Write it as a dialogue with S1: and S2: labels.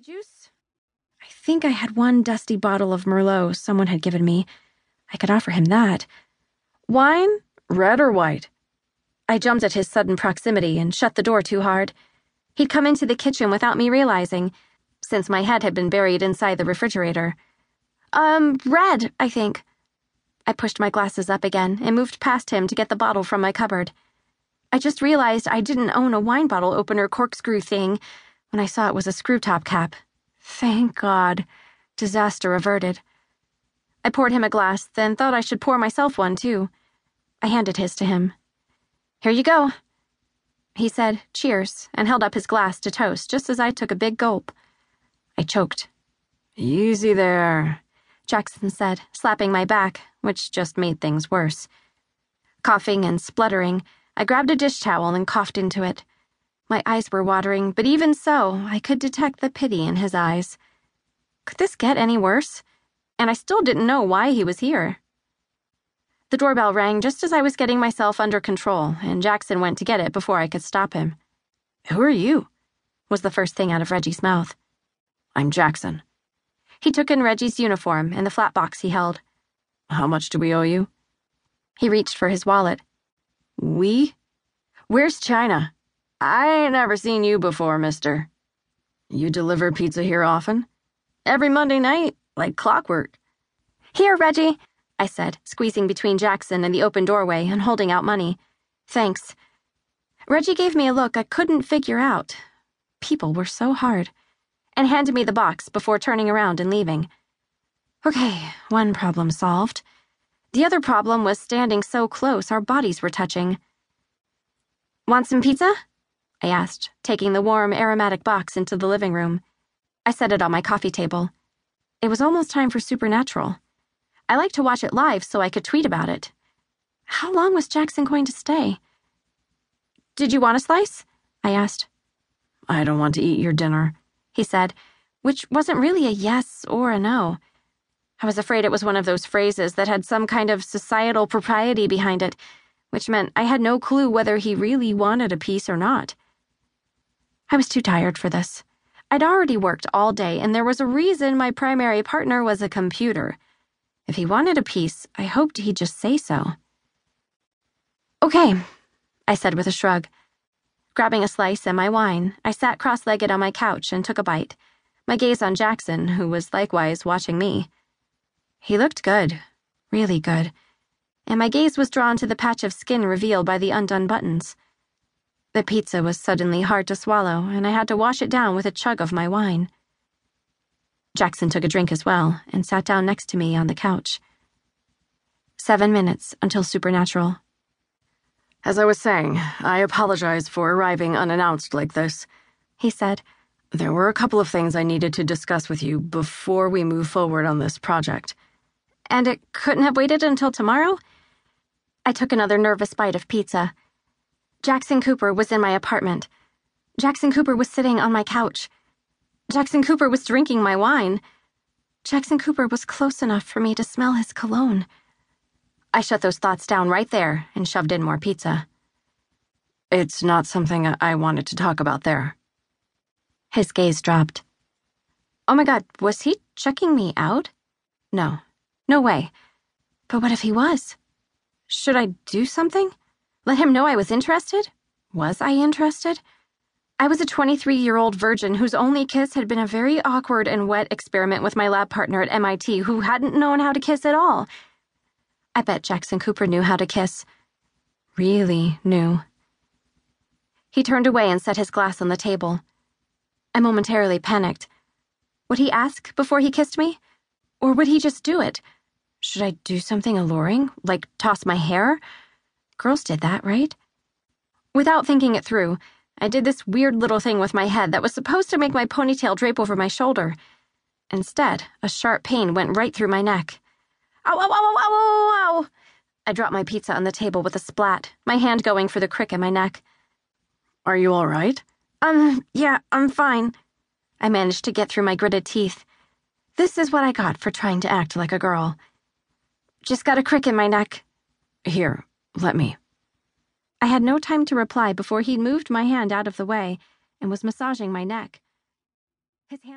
S1: Juice? I think I had one dusty bottle of Merlot someone had given me. I could offer him that. Wine? Red or white? I jumped at his sudden proximity and shut the door too hard. He'd come into the kitchen without me realizing, since my head had been buried inside the refrigerator. Um, red, I think. I pushed my glasses up again and moved past him to get the bottle from my cupboard. I just realized I didn't own a wine bottle opener corkscrew thing when I saw it was a screw top cap. Thank God. Disaster averted. I poured him a glass, then thought I should pour myself one, too. I handed his to him. Here you go. He said, cheers, and held up his glass to toast just as I took a big gulp. I choked.
S2: Easy there,
S1: Jackson said, slapping my back, which just made things worse. Coughing and spluttering, I grabbed a dish towel and coughed into it. My eyes were watering, but even so, I could detect the pity in his eyes. Could this get any worse? And I still didn't know why he was here. The doorbell rang just as I was getting myself under control, and Jackson went to get it before I could stop him. Who are you? was the first thing out of Reggie's mouth.
S2: I'm Jackson.
S1: He took in Reggie's uniform and the flat box he held.
S2: How much do we owe you?
S1: He reached for his wallet.
S2: We? Where's China? I ain't never seen you before, mister. You deliver pizza here often?
S1: Every Monday night, like clockwork. Here, Reggie, I said, squeezing between Jackson and the open doorway and holding out money. Thanks. Reggie gave me a look I couldn't figure out. People were so hard. And handed me the box before turning around and leaving. Okay, one problem solved. The other problem was standing so close our bodies were touching. Want some pizza? I asked, taking the warm, aromatic box into the living room. I set it on my coffee table. It was almost time for Supernatural. I liked to watch it live so I could tweet about it. How long was Jackson going to stay? Did you want a slice? I asked.
S2: I don't want to eat your dinner,
S1: he said, which wasn't really a yes or a no. I was afraid it was one of those phrases that had some kind of societal propriety behind it, which meant I had no clue whether he really wanted a piece or not. I was too tired for this. I'd already worked all day, and there was a reason my primary partner was a computer. If he wanted a piece, I hoped he'd just say so. Okay, I said with a shrug. Grabbing a slice and my wine, I sat cross legged on my couch and took a bite, my gaze on Jackson, who was likewise watching me. He looked good, really good, and my gaze was drawn to the patch of skin revealed by the undone buttons. The pizza was suddenly hard to swallow, and I had to wash it down with a chug of my wine. Jackson took a drink as well and sat down next to me on the couch. Seven minutes until Supernatural.
S2: As I was saying, I apologize for arriving unannounced like this, he said. There were a couple of things I needed to discuss with you before we move forward on this project.
S1: And it couldn't have waited until tomorrow? I took another nervous bite of pizza. Jackson Cooper was in my apartment. Jackson Cooper was sitting on my couch. Jackson Cooper was drinking my wine. Jackson Cooper was close enough for me to smell his cologne. I shut those thoughts down right there and shoved in more pizza.
S2: It's not something I wanted to talk about there.
S1: His gaze dropped. Oh my god, was he checking me out? No. No way. But what if he was? Should I do something? Let him know I was interested? Was I interested? I was a 23 year old virgin whose only kiss had been a very awkward and wet experiment with my lab partner at MIT who hadn't known how to kiss at all. I bet Jackson Cooper knew how to kiss. Really knew. He turned away and set his glass on the table. I momentarily panicked. Would he ask before he kissed me? Or would he just do it? Should I do something alluring, like toss my hair? Girls did that, right? Without thinking it through, I did this weird little thing with my head that was supposed to make my ponytail drape over my shoulder. Instead, a sharp pain went right through my neck. Ow, ow, ow, ow, ow, ow, ow! I dropped my pizza on the table with a splat, my hand going for the crick in my neck.
S2: Are you all right?
S1: Um, yeah, I'm fine. I managed to get through my gritted teeth. This is what I got for trying to act like a girl. Just got a crick in my neck.
S2: Here, let me.
S1: I had no time to reply before he'd moved my hand out of the way and was massaging my neck. His hands